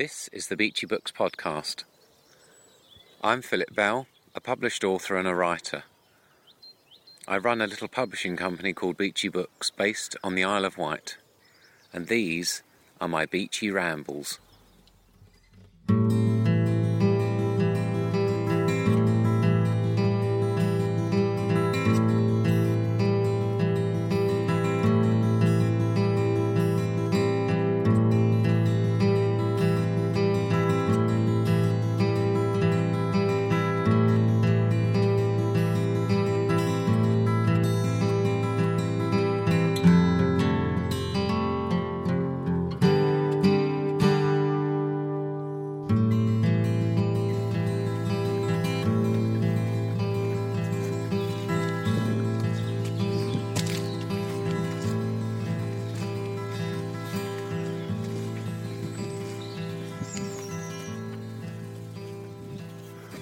This is the Beachy Books podcast. I'm Philip Bell, a published author and a writer. I run a little publishing company called Beachy Books based on the Isle of Wight, and these are my beachy rambles.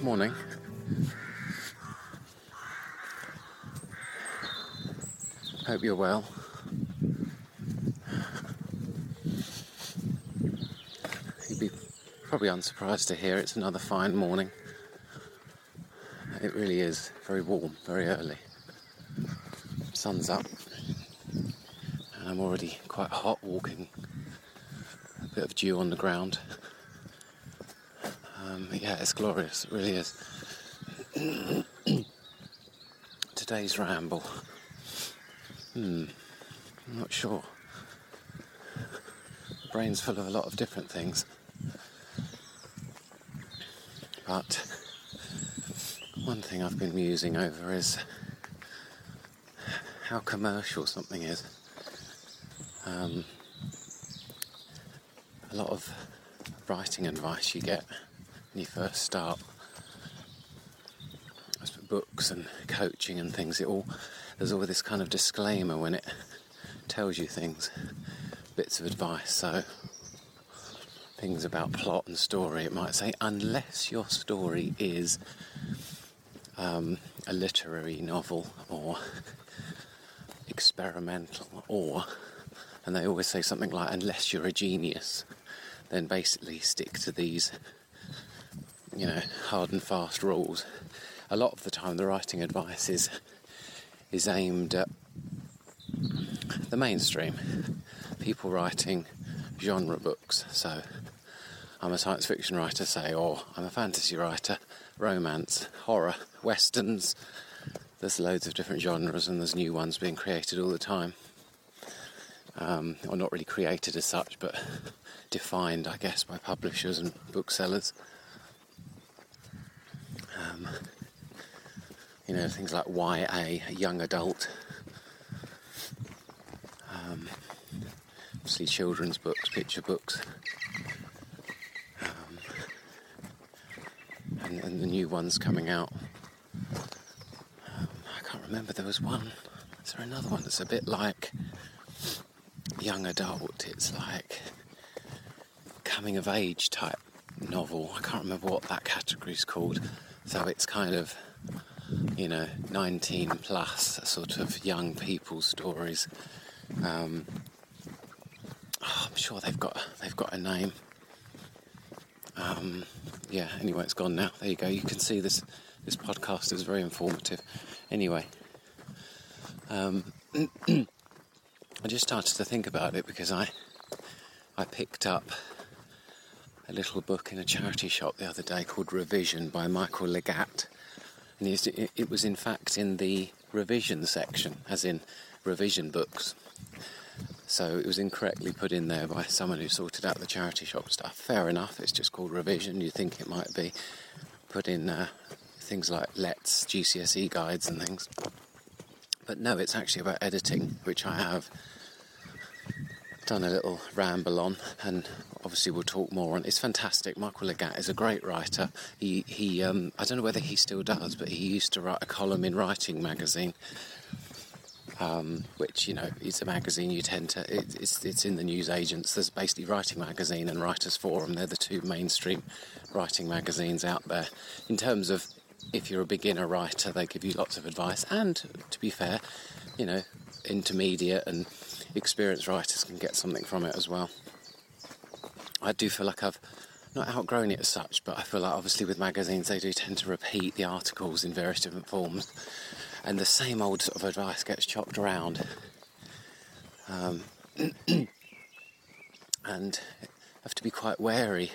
Morning. Hope you're well. You'd be probably unsurprised to hear it's another fine morning. It really is very warm, very early. Sun's up, and I'm already quite hot walking. A bit of dew on the ground. Yeah, it's glorious, it really is. Today's ramble. Hmm, I'm not sure. The brain's full of a lot of different things. But one thing I've been musing over is how commercial something is. Um, a lot of writing advice you get you first start. Books and coaching and things it all there's all this kind of disclaimer when it tells you things bits of advice. So things about plot and story it might say unless your story is um, a literary novel or experimental or and they always say something like unless you're a genius then basically stick to these you know, hard and fast rules. A lot of the time, the writing advice is is aimed at the mainstream, people writing genre books. So, I'm a science fiction writer, say, or I'm a fantasy writer, romance, horror, westerns. There's loads of different genres, and there's new ones being created all the time. Um, or not really created as such, but defined, I guess, by publishers and booksellers. Um, you know, things like YA, a young adult, um, obviously children's books, picture books, um, and, and, the new ones coming out. Um, I can't remember, there was one. Is there another one that's a bit like young adult? It's like coming of age type novel. I can't remember what that category is called. So it's kind of, you know, 19 plus sort of young people stories. Um, oh, I'm sure they've got they've got a name. Um, yeah. Anyway, it's gone now. There you go. You can see this this podcast is very informative. Anyway, um, I just started to think about it because I I picked up a little book in a charity shop the other day called Revision by Michael Legat. And it was in fact in the revision section, as in revision books. So it was incorrectly put in there by someone who sorted out the charity shop stuff. Fair enough, it's just called revision. You think it might be put in uh, things like Letts, GCSE guides and things. But no, it's actually about editing, which I have done a little ramble on, and obviously we'll talk more on. It's fantastic. Michael Legat is a great writer. He he um, I don't know whether he still does, but he used to write a column in Writing magazine. Um, which you know is a magazine you tend to it, it's it's in the news agents. There's basically Writing Magazine and Writers Forum. They're the two mainstream writing magazines out there. In terms of if you're a beginner writer, they give you lots of advice, and to be fair, you know, intermediate and experienced writers can get something from it as well. I do feel like I've not outgrown it as such, but I feel like obviously with magazines they do tend to repeat the articles in various different forms, and the same old sort of advice gets chopped around. Um, and I have to be quite wary.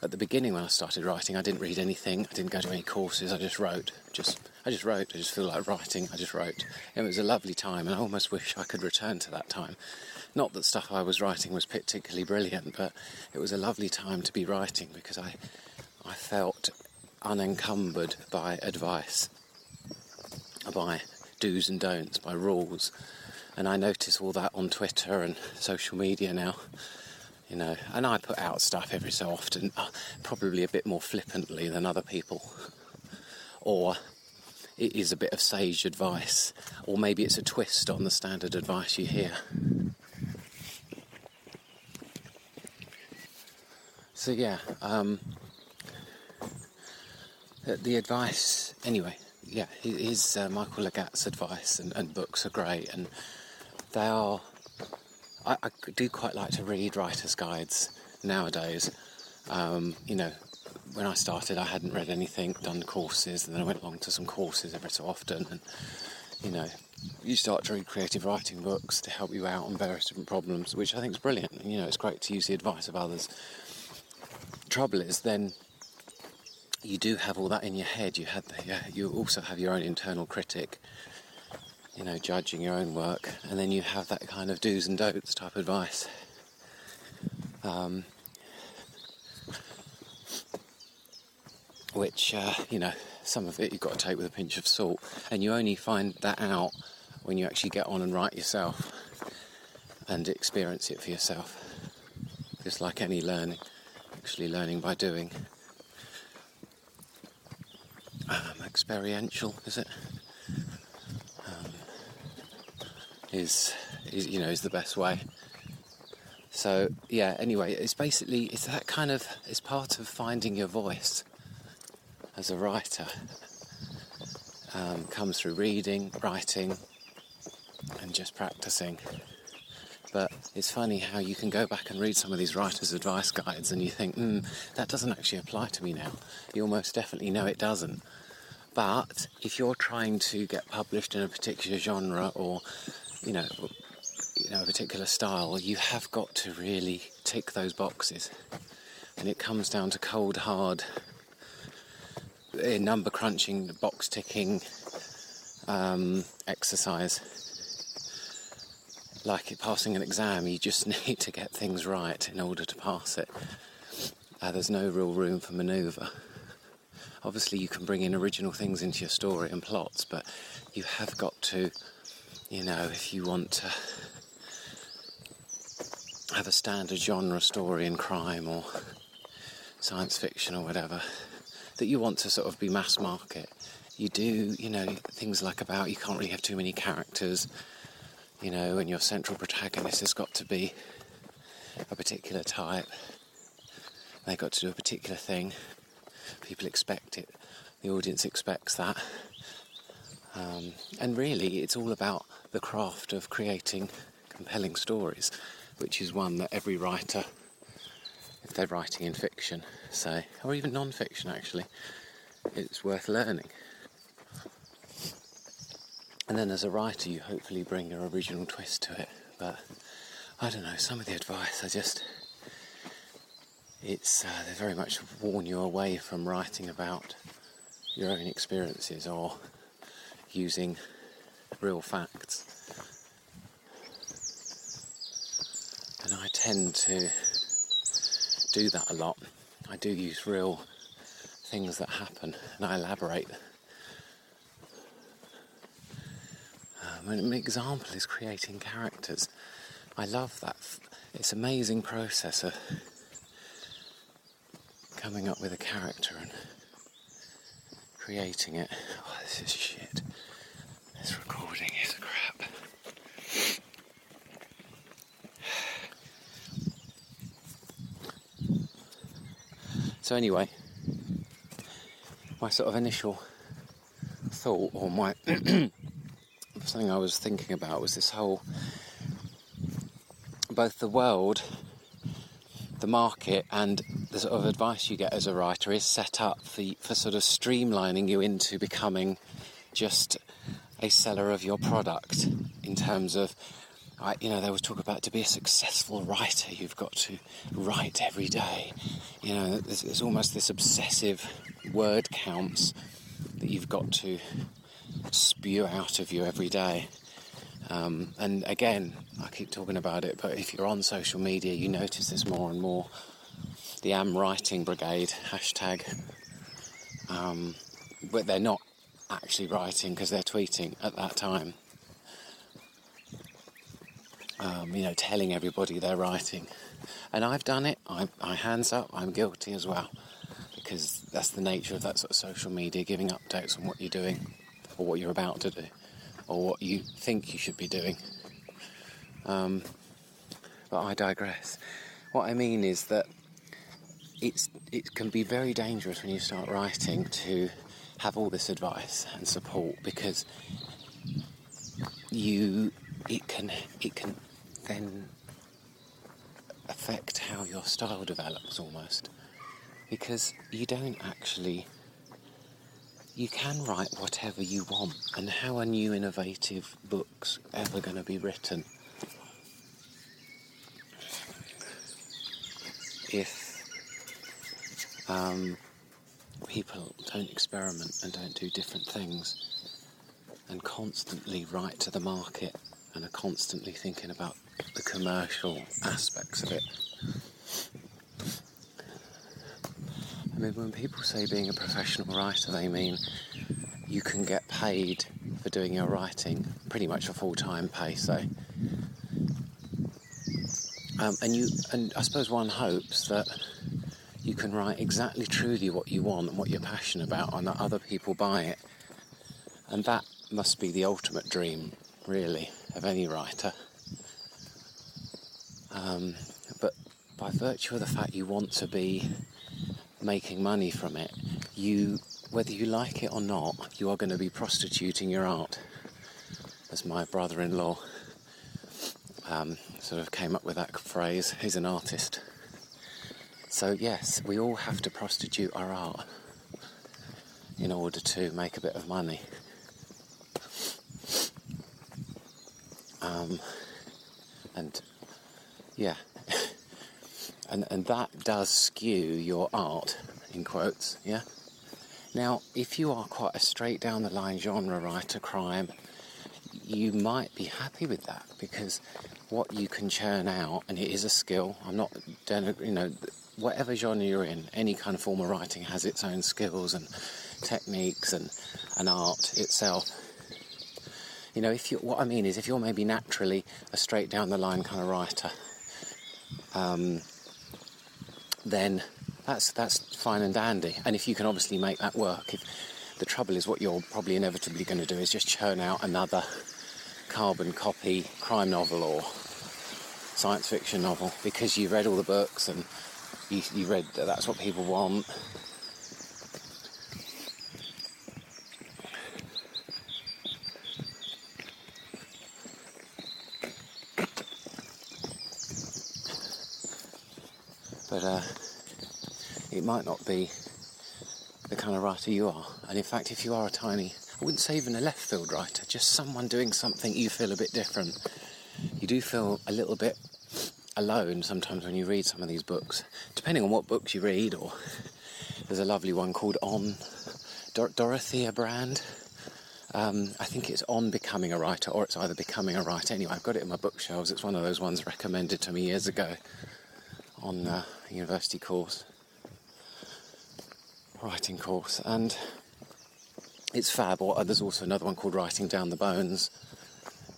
At the beginning, when I started writing, I didn't read anything. I didn't go to any courses. I just wrote. Just I just wrote. I just feel like writing. I just wrote. It was a lovely time, and I almost wish I could return to that time. Not that stuff I was writing was particularly brilliant, but it was a lovely time to be writing because I I felt unencumbered by advice, by do's and don'ts, by rules. And I notice all that on Twitter and social media now you know, and I put out stuff every so often, uh, probably a bit more flippantly than other people, or it is a bit of sage advice, or maybe it's a twist on the standard advice you hear. So yeah, um, the, advice anyway. Yeah, his uh, Michael Legat's advice and, and books are great, and they are I, I do quite like to read writers' guides nowadays. Um, you know, when I started, I hadn't read anything, done courses, and then I went along to some courses every so often. And you know, you start to read creative writing books to help you out on various different problems, which I think is brilliant. And, you know, it's great to use the advice of others. Trouble is, then you do have all that in your head. You had the, yeah, you also have your own internal critic you know, judging your own work, and then you have that kind of do's and don'ts type advice. Um, which, uh, you know, some of it you've got to take with a pinch of salt, and you only find that out when you actually get on and write yourself and experience it for yourself. Just like any learning, actually learning by doing. Um, experiential, is it? is, is you know is the best way. So yeah. Anyway, it's basically it's that kind of it's part of finding your voice as a writer. Um, comes through reading, writing, and just practicing. But it's funny how you can go back and read some of these writers' advice guides and you think, hmm, that doesn't actually apply to me now. You almost definitely know it doesn't. But if you're trying to get published in a particular genre or you know, you know, a particular style, you have got to really tick those boxes. And it comes down to cold, hard, eh, number crunching, box ticking um, exercise. Like passing an exam, you just need to get things right in order to pass it. Uh, there's no real room for manoeuvre. Obviously, you can bring in original things into your story and plots, but you have got to you know, if you want to have a standard genre story in crime or science fiction or whatever that you want to sort of be mass market, you do, you know, things like about you can't really have too many characters, you know, and your central protagonist has got to be a particular type. They've got to do a particular thing. People expect it. The audience expects that. Um, and really, it's all about the craft of creating compelling stories, which is one that every writer, if they're writing in fiction, say, or even non fiction actually, it's worth learning. And then as a writer, you hopefully bring your original twist to it. But I don't know, some of the advice, I just. It's uh, they very much warn you away from writing about your own experiences or using real facts. And I tend to do that a lot. I do use real things that happen and I elaborate. Um, an example is creating characters. I love that. It's an amazing process of coming up with a character and creating it. Oh, this is shit. This recording is crap. So, anyway, my sort of initial thought, or my something I was thinking about, was this whole both the world the market and the sort of advice you get as a writer is set up for, for sort of streamlining you into becoming just a seller of your product in terms of I, you know, they always talk about to be a successful writer, you've got to write every day. You know, there's, there's almost this obsessive word counts that you've got to spew out of you every day. Um, and again, I keep talking about it, but if you're on social media, you notice this more and more. The Am Writing Brigade hashtag, um, but they're not actually writing because they're tweeting at that time. Um, you know, telling everybody they're writing. And I've done it. I, I hands up. I'm guilty as well because that's the nature of that sort of social media, giving updates on what you're doing or what you're about to do or what you think you should be doing. Um, but I digress. What I mean is that it's it can be very dangerous when you start writing to have all this advice and support because you it can it can then affect how your style develops almost. Because you don't actually you can write whatever you want. And how are new innovative books ever going to be written? If um, people don't experiment and don't do different things and constantly write to the market and are constantly thinking about the commercial aspects of it. I mean, when people say being a professional writer, they mean you can get paid for doing your writing, pretty much a full-time pay. So, um, and you, and I suppose one hopes that you can write exactly truly what you want and what you're passionate about, and that other people buy it. And that must be the ultimate dream, really, of any writer. Um, but by virtue of the fact you want to be making money from it, you, whether you like it or not, you are going to be prostituting your art. As my brother-in-law um, sort of came up with that phrase, he's an artist. So yes, we all have to prostitute our art in order to make a bit of money. Um, and yeah, and and that does skew your art in quotes. Yeah. Now, if you are quite a straight down the line genre writer, crime, you might be happy with that because what you can churn out, and it is a skill. I'm not, you know, whatever genre you're in, any kind of form of writing has its own skills and techniques and, and art itself. You know, if you, what I mean is, if you're maybe naturally a straight down the line kind of writer, um, then that's that's fine and dandy. And if you can obviously make that work, if the trouble is, what you're probably inevitably going to do is just churn out another carbon copy crime novel or science fiction novel because you read all the books and you, you read that that's what people want. But uh, it might not be the kind of writer you are. And in fact, if you are a tiny, I wouldn't say even a left field writer, just someone doing something you feel a bit different, you do feel a little bit alone sometimes when you read some of these books, depending on what books you read. Or there's a lovely one called On Dor- Dorothea Brande. Um, I think it's on becoming a writer, or it's either becoming a writer. Anyway, I've got it in my bookshelves. It's one of those ones recommended to me years ago on a university course, writing course, and it's fab. Or there's also another one called Writing Down the Bones,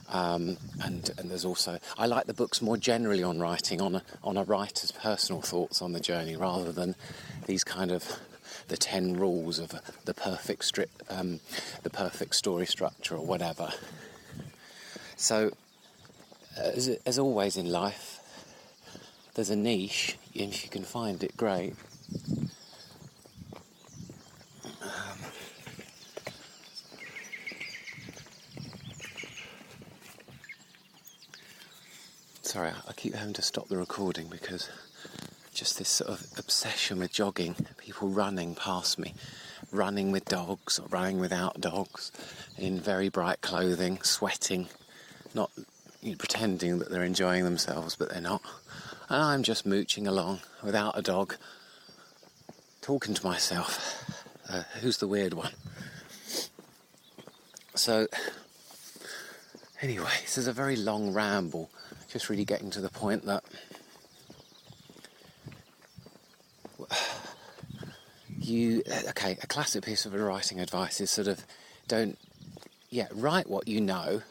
um, and and there's also I like the books more generally on writing, on a, on a writer's personal thoughts on the journey, rather than these kind of the ten rules of the perfect strip, um, the perfect story structure, or whatever. So, as, as always in life, there's a niche, and if you can find it, great. Sorry, I keep having to stop the recording because just this sort of obsession with jogging, people running past me, running with dogs or running without dogs, in very bright clothing, sweating, not you know, pretending that they're enjoying themselves, but they're not. And I'm just mooching along without a dog, talking to myself. Uh, who's the weird one? So, anyway, this is a very long ramble, just really getting to the point that you okay a classic piece of writing advice is sort of don't yeah write what you know.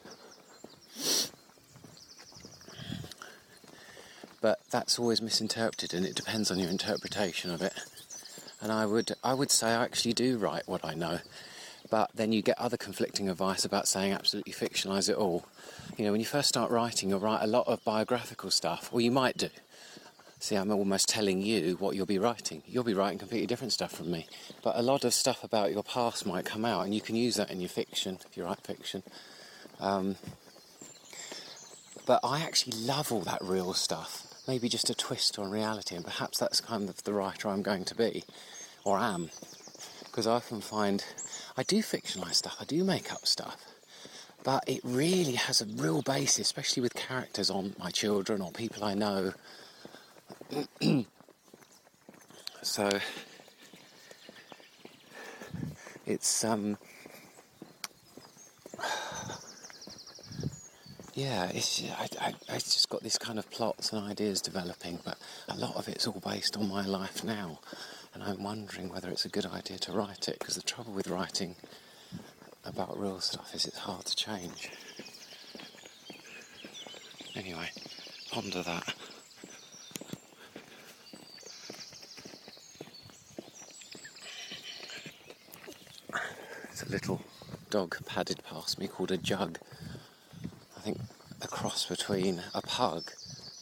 But that's always misinterpreted and it depends on your interpretation of it. And i would i would say i actually do write what i know but then you get other conflicting advice about saying absolutely fictionalize it all you know when you first start writing you'll write a lot of biographical stuff or you might do See, I'm almost telling you what you'll be writing. You'll be writing completely different stuff from me. But a lot of stuff about your past might come out, and you can use that in your fiction if you write fiction. Um, but I actually love all that real stuff. Maybe just a twist on reality, and perhaps that's kind of the writer I'm going to be, or am. Because I often find I do fictionalise stuff, I do make up stuff, but it really has a real basis, especially with characters on my children or people I know. So it's um yeah it's I, I, just got this kind of plots and ideas developing but a lot of it's all based on my life now and i'm wondering whether it's a good idea to write it because the trouble with writing about real stuff is it's hard to change anyway ponder that It's a little dog padded past me called a jug. I think a cross between a pug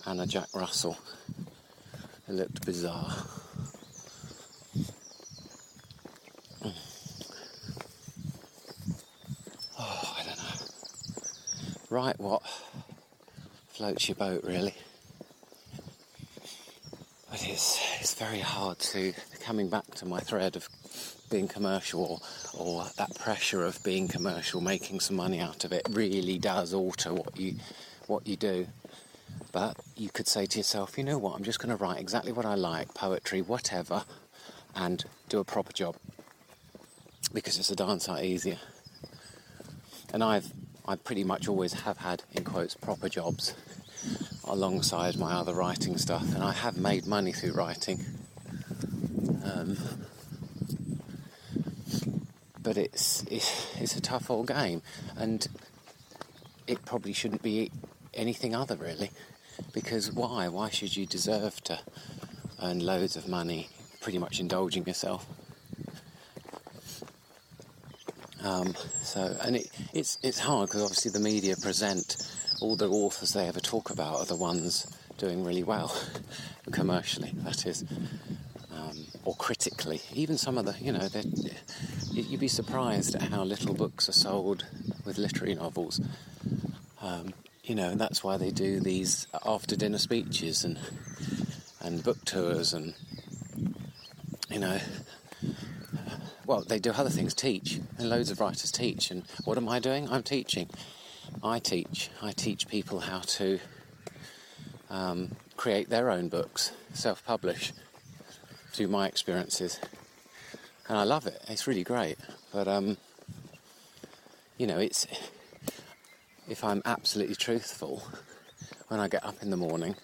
and a Jack Russell. It looked bizarre. Mm. Oh, I don't know. Write what floats your boat, really. But it's, it's very hard to, coming back to my thread of being commercial or, or that pressure of being commercial, making some money out of it, really does alter what you what you do. But you could say to yourself, you know what, I'm just going to write exactly what I like, poetry, whatever, and do a proper job because it's a darn sight easier. And I've I pretty much always have had in quotes proper jobs alongside my other writing stuff, and I have made money through writing. Um, but it's, it's, it's a tough old game, and it probably shouldn't be anything other really. Because why? Why should you deserve to earn loads of money, pretty much indulging yourself? Um, so, and it, it's it's hard because obviously the media present all the authors they ever talk about are the ones doing really well commercially. That is, um, or critically. Even some of the, you know, you'd be surprised at how little books are sold with literary novels. Um, you know, and that's why they do these after dinner speeches and and book tours and you know well they do other things teach. And loads of writers teach. And what am i doing? I'm teaching. I teach. I teach people how to um, create their own books self-publish through my experiences. And I love it. It's really great. But um, you know, it's if I'm absolutely truthful when I get up in the morning,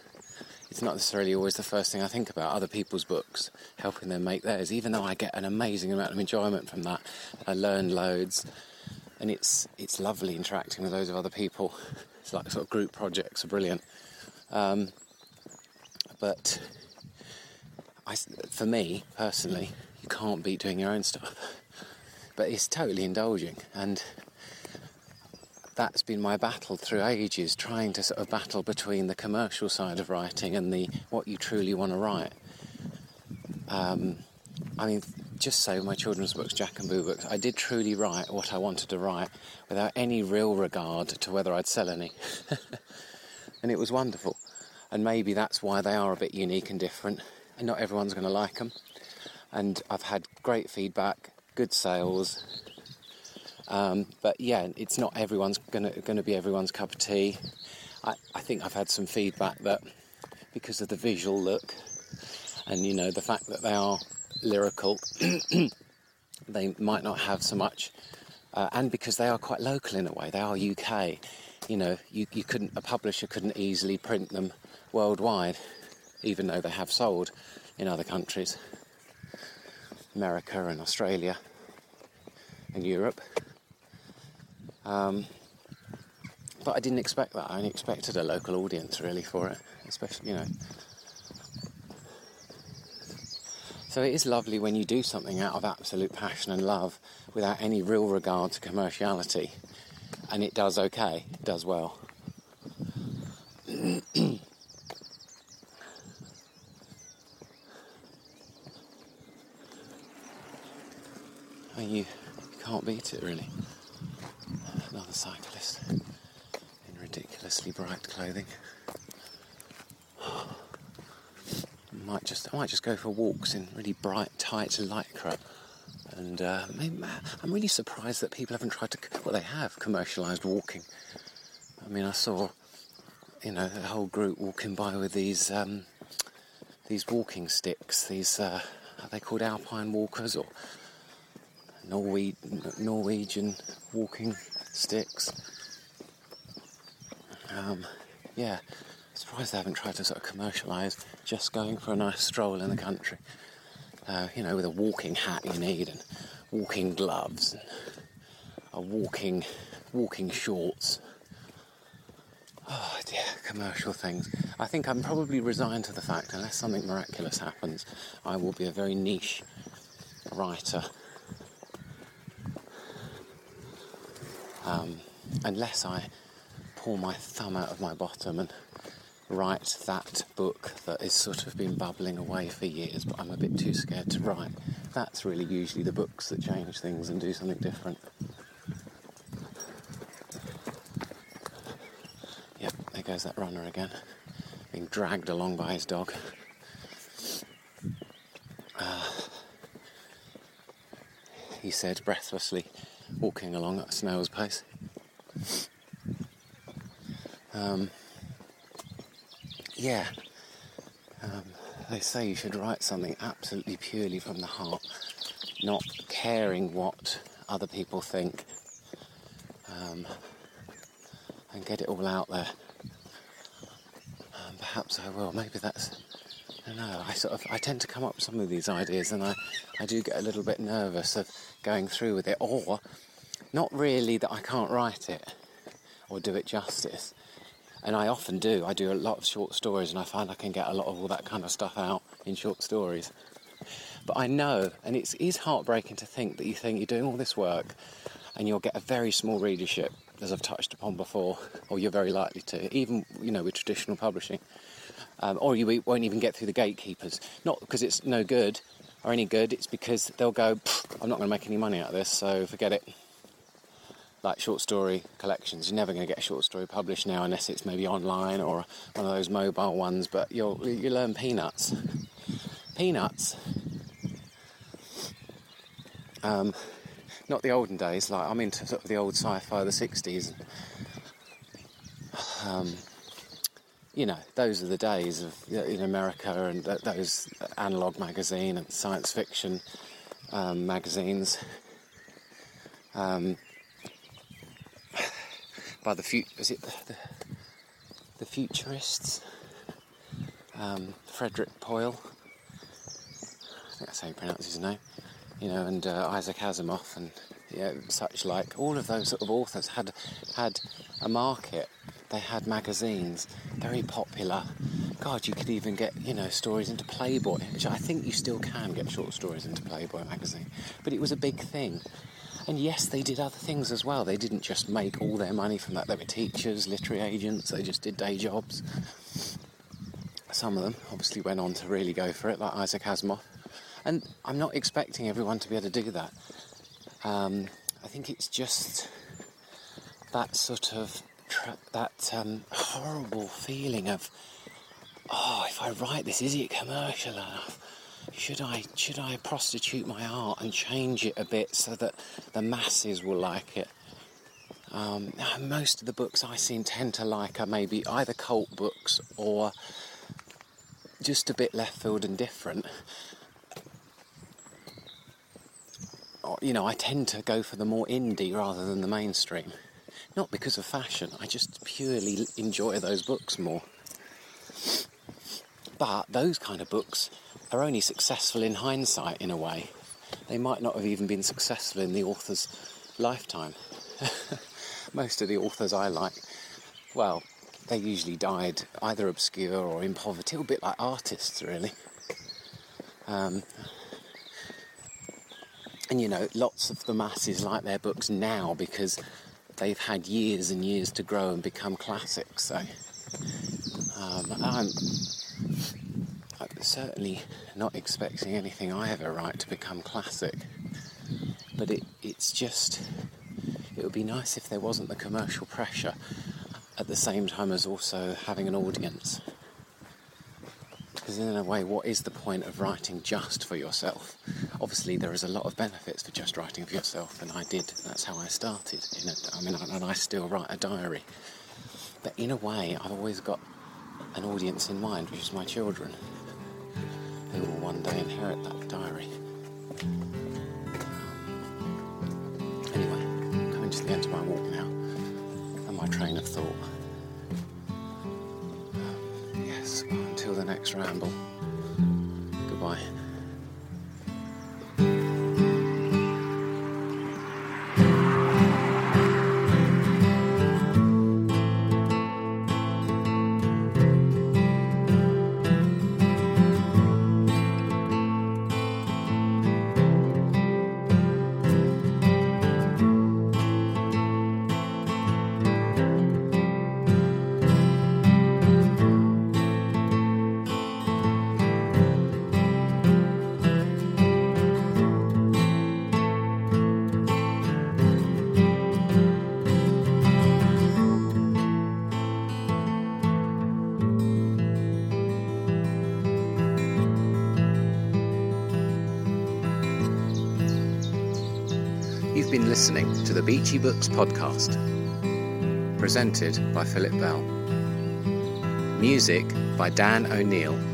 it's not necessarily always the first thing I think about. Other people's books, helping them make theirs. Even though I get an amazing amount of enjoyment from that, I learn loads, and it's it's lovely interacting with loads of other people. It's like sort of group projects are brilliant. Um, but I, for me personally, you can't beat doing your own stuff. But it's totally indulging, and that's been my battle through ages, trying to sort of battle between the commercial side of writing and the what you truly want to write. Um, I mean, just so my children's books, Jack and Boo books, I did truly write what I wanted to write without any real regard to whether I'd sell any. and it was wonderful. And maybe that's why they are a bit unique and different and not everyone's going to like them. And I've had great feedback, good sales. Um, but yeah, it's not everyone's going to be everyone's cup of tea. I, I think I've had some feedback that because of the visual look and you know the fact that they are lyrical, they might not have so much, uh, and because they are quite local in a way, they are UK. You know, you, you couldn't a publisher couldn't easily print them worldwide, even though they have sold in other countries, America and Australia and Europe. Um, but I didn't expect that. I only expected a local audience really for it, especially you know. So it is lovely when you do something out of absolute passion and love without any real regard to commerciality, and it does okay, it does well. you can't beat it really. Another cyclist in ridiculously bright clothing. might just I might just go for walks in really bright, tight lycra. And uh, maybe, I'm really surprised that people haven't tried to. Well, they have commercialised walking. I mean, I saw, you know, a whole group walking by with these um, these walking sticks. These uh, are they called alpine walkers or Norwe- Norwegian walking sticks? Um, yeah, surprised they haven't tried to sort of commercialise just going for a nice stroll in the country. Uh, you know, with a walking hat you need and walking gloves and a walking walking shorts. Oh dear, commercial things. I think I'm probably resigned to the fact, unless something miraculous happens, I will be a very niche writer. Um, unless I pull my thumb out of my bottom and write that book that has sort of been bubbling away for years, but I'm a bit too scared to write. That's really usually the books that change things and do something different. Yep, there goes that runner again, being dragged along by his dog. Uh, he said breathlessly, walking along at a snail's pace. Um, yeah, um, they say you should write something absolutely purely from the heart, not caring what other people think, um, and get it all out there. Um, perhaps I will. Maybe that's. I don't know. I sort of I tend to come up with some of these ideas, and I I do get a little bit nervous of going through with it, or not really that I can't write it or do it justice and I often do. I do a lot of short stories, and I find I can get a lot of all that kind of stuff out in short stories. But I know, and it is heartbreaking to think that you think you're doing all this work, and you'll get a very small readership, as I've touched upon before, or you're very likely to, even you know with traditional publishing, um, or you won't even get through the gatekeepers. Not because it's no good or any good, it's because they'll go, I'm not going to make any money out of this, so forget it like short story collections. You're never going to get a short story published now unless it's maybe online or one of those mobile ones. But you'll you learn peanuts. Peanuts. Um, not the olden days. Like I'm into sort of the old sci-fi, the '60s. Um, you know, those are the days of in America and th- those analog magazine and science fiction um, magazines. Um, by the future. Is it the, the, the futurists? Um, Frederick Poyle. I think that's how you pronounce his name. You know, and uh, Isaac Asimov and such like. All of those sort of authors had had a market. They had magazines, very popular. God, you could even get you know stories into Playboy, which I think you still can get short stories into Playboy magazine. But it was a big thing. And yes, they did other things as well. They didn't just make all their money from that. They were teachers, literary agents, they just did day jobs. Some of them obviously went on to really go for it, like Isaac Asimov. And I'm not expecting everyone to be able to do that. Um, I think it's just that sort of that um, horrible feeling of oh, if I write this, is it commercial enough? Should I should I prostitute my art and change it a bit so that the masses will like it? Um, most of the books I seem tend to like are maybe either cult books or just a bit left field and different. You know, I tend to go for the more indie rather than the mainstream. Not because of fashion, I just purely enjoy those books more. But those kind of books are only successful in hindsight, in a way. They might not have even been successful in the author's lifetime. Most of the authors I like, well, they usually died either obscure or in poverty, a bit like artists, really. Um, and you know, lots of the masses like their books now because they've had years and years to grow and become classics. So um, I'm, I'm certainly not expecting anything I ever write to become classic, but it, it's just it would be nice if there wasn't the commercial pressure at the same time as also having an audience. Because in a way, what is the point of writing just for yourself? Obviously, there is a lot of benefits for just writing for yourself, and I did. That's how I started. Know, I mean, and I still write a diary. But in a way, I've always got an audience in mind, which is my children, who will one day inherit that diary. Um, anyway, coming to the end of my walk now, and my train of thought. Um, yes, until the next ramble. Goodbye. Listening to the Beachy Books podcast, presented by Philip Bell. Music by Dan O'Neill.